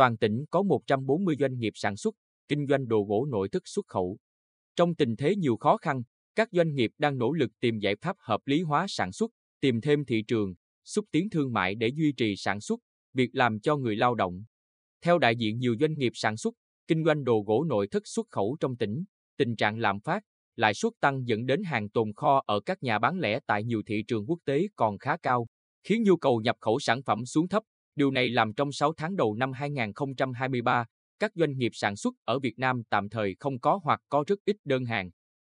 Toàn tỉnh có 140 doanh nghiệp sản xuất, kinh doanh đồ gỗ nội thất xuất khẩu. Trong tình thế nhiều khó khăn, các doanh nghiệp đang nỗ lực tìm giải pháp hợp lý hóa sản xuất, tìm thêm thị trường, xúc tiến thương mại để duy trì sản xuất, việc làm cho người lao động. Theo đại diện nhiều doanh nghiệp sản xuất, kinh doanh đồ gỗ nội thất xuất khẩu trong tỉnh, tình trạng lạm phát, lãi suất tăng dẫn đến hàng tồn kho ở các nhà bán lẻ tại nhiều thị trường quốc tế còn khá cao, khiến nhu cầu nhập khẩu sản phẩm xuống thấp. Điều này làm trong 6 tháng đầu năm 2023, các doanh nghiệp sản xuất ở Việt Nam tạm thời không có hoặc có rất ít đơn hàng.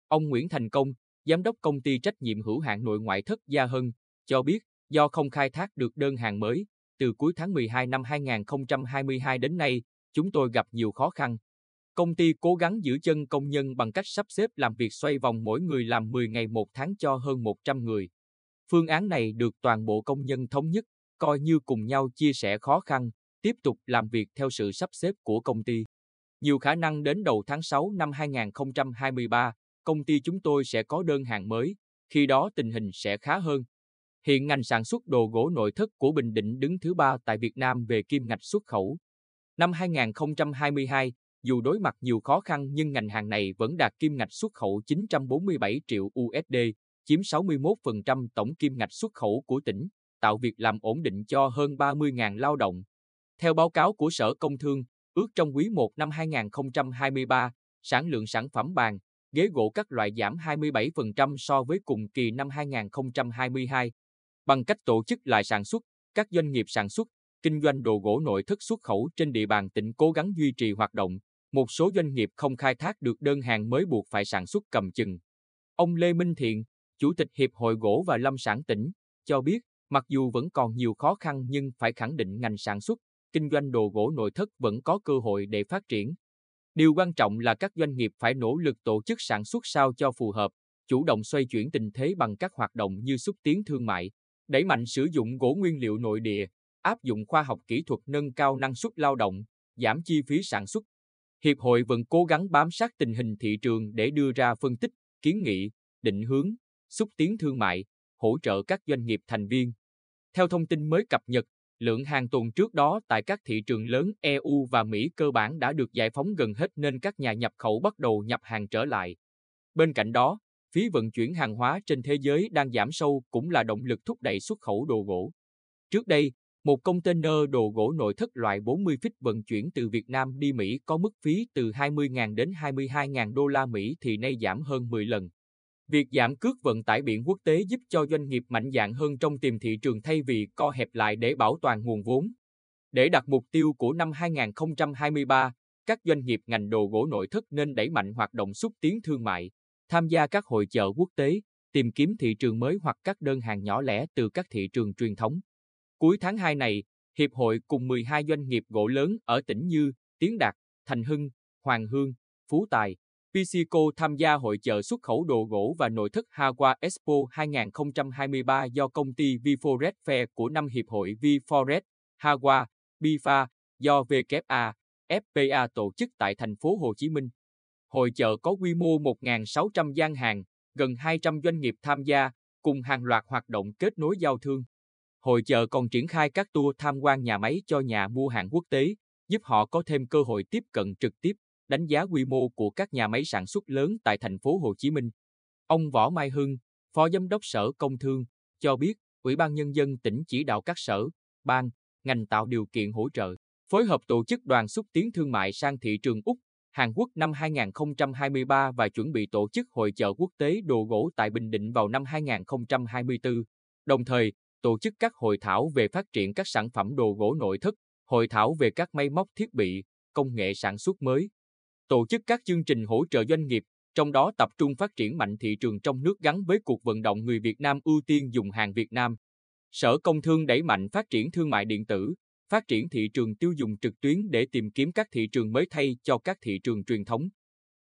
Ông Nguyễn Thành Công, giám đốc công ty trách nhiệm hữu hạn nội ngoại thất Gia Hân, cho biết do không khai thác được đơn hàng mới, từ cuối tháng 12 năm 2022 đến nay, chúng tôi gặp nhiều khó khăn. Công ty cố gắng giữ chân công nhân bằng cách sắp xếp làm việc xoay vòng mỗi người làm 10 ngày một tháng cho hơn 100 người. Phương án này được toàn bộ công nhân thống nhất, coi như cùng nhau chia sẻ khó khăn, tiếp tục làm việc theo sự sắp xếp của công ty. Nhiều khả năng đến đầu tháng 6 năm 2023, công ty chúng tôi sẽ có đơn hàng mới, khi đó tình hình sẽ khá hơn. Hiện ngành sản xuất đồ gỗ nội thất của Bình Định đứng thứ ba tại Việt Nam về kim ngạch xuất khẩu. Năm 2022, dù đối mặt nhiều khó khăn nhưng ngành hàng này vẫn đạt kim ngạch xuất khẩu 947 triệu USD, chiếm 61% tổng kim ngạch xuất khẩu của tỉnh, tạo việc làm ổn định cho hơn 30.000 lao động. Theo báo cáo của Sở Công Thương, ước trong quý 1 năm 2023, sản lượng sản phẩm bàn, ghế gỗ các loại giảm 27% so với cùng kỳ năm 2022. Bằng cách tổ chức lại sản xuất, các doanh nghiệp sản xuất, kinh doanh đồ gỗ nội thất xuất khẩu trên địa bàn tỉnh cố gắng duy trì hoạt động. Một số doanh nghiệp không khai thác được đơn hàng mới buộc phải sản xuất cầm chừng. Ông Lê Minh Thiện, Chủ tịch Hiệp hội Gỗ và Lâm sản tỉnh, cho biết, mặc dù vẫn còn nhiều khó khăn nhưng phải khẳng định ngành sản xuất, kinh doanh đồ gỗ nội thất vẫn có cơ hội để phát triển. Điều quan trọng là các doanh nghiệp phải nỗ lực tổ chức sản xuất sao cho phù hợp, chủ động xoay chuyển tình thế bằng các hoạt động như xúc tiến thương mại, đẩy mạnh sử dụng gỗ nguyên liệu nội địa, áp dụng khoa học kỹ thuật nâng cao năng suất lao động, giảm chi phí sản xuất. Hiệp hội vẫn cố gắng bám sát tình hình thị trường để đưa ra phân tích, kiến nghị, định hướng, xúc tiến thương mại, hỗ trợ các doanh nghiệp thành viên. Theo thông tin mới cập nhật, lượng hàng tồn trước đó tại các thị trường lớn EU và Mỹ cơ bản đã được giải phóng gần hết nên các nhà nhập khẩu bắt đầu nhập hàng trở lại. Bên cạnh đó, phí vận chuyển hàng hóa trên thế giới đang giảm sâu cũng là động lực thúc đẩy xuất khẩu đồ gỗ. Trước đây, một container đồ gỗ nội thất loại 40 feet vận chuyển từ Việt Nam đi Mỹ có mức phí từ 20.000 đến 22.000 đô la Mỹ thì nay giảm hơn 10 lần. Việc giảm cước vận tải biển quốc tế giúp cho doanh nghiệp mạnh dạn hơn trong tìm thị trường thay vì co hẹp lại để bảo toàn nguồn vốn. Để đạt mục tiêu của năm 2023, các doanh nghiệp ngành đồ gỗ nội thất nên đẩy mạnh hoạt động xúc tiến thương mại, tham gia các hội chợ quốc tế, tìm kiếm thị trường mới hoặc các đơn hàng nhỏ lẻ từ các thị trường truyền thống. Cuối tháng 2 này, Hiệp hội cùng 12 doanh nghiệp gỗ lớn ở tỉnh như Tiến Đạt, Thành Hưng, Hoàng Hương, Phú Tài, PCCO tham gia hội chợ xuất khẩu đồ gỗ và nội thất Hawa Expo 2023 do công ty Viforex Fair của năm Hiệp hội Viforex, Hawa, BIFA do WA, FPA tổ chức tại thành phố Hồ Chí Minh. Hội chợ có quy mô 1.600 gian hàng, gần 200 doanh nghiệp tham gia, cùng hàng loạt hoạt động kết nối giao thương. Hội chợ còn triển khai các tour tham quan nhà máy cho nhà mua hàng quốc tế, giúp họ có thêm cơ hội tiếp cận trực tiếp đánh giá quy mô của các nhà máy sản xuất lớn tại thành phố Hồ Chí Minh. Ông Võ Mai Hưng, Phó Giám đốc Sở Công Thương, cho biết Ủy ban Nhân dân tỉnh chỉ đạo các sở, ban, ngành tạo điều kiện hỗ trợ, phối hợp tổ chức đoàn xúc tiến thương mại sang thị trường Úc, Hàn Quốc năm 2023 và chuẩn bị tổ chức hội chợ quốc tế đồ gỗ tại Bình Định vào năm 2024, đồng thời tổ chức các hội thảo về phát triển các sản phẩm đồ gỗ nội thất, hội thảo về các máy móc thiết bị, công nghệ sản xuất mới, tổ chức các chương trình hỗ trợ doanh nghiệp, trong đó tập trung phát triển mạnh thị trường trong nước gắn với cuộc vận động người Việt Nam ưu tiên dùng hàng Việt Nam. Sở Công Thương đẩy mạnh phát triển thương mại điện tử, phát triển thị trường tiêu dùng trực tuyến để tìm kiếm các thị trường mới thay cho các thị trường truyền thống.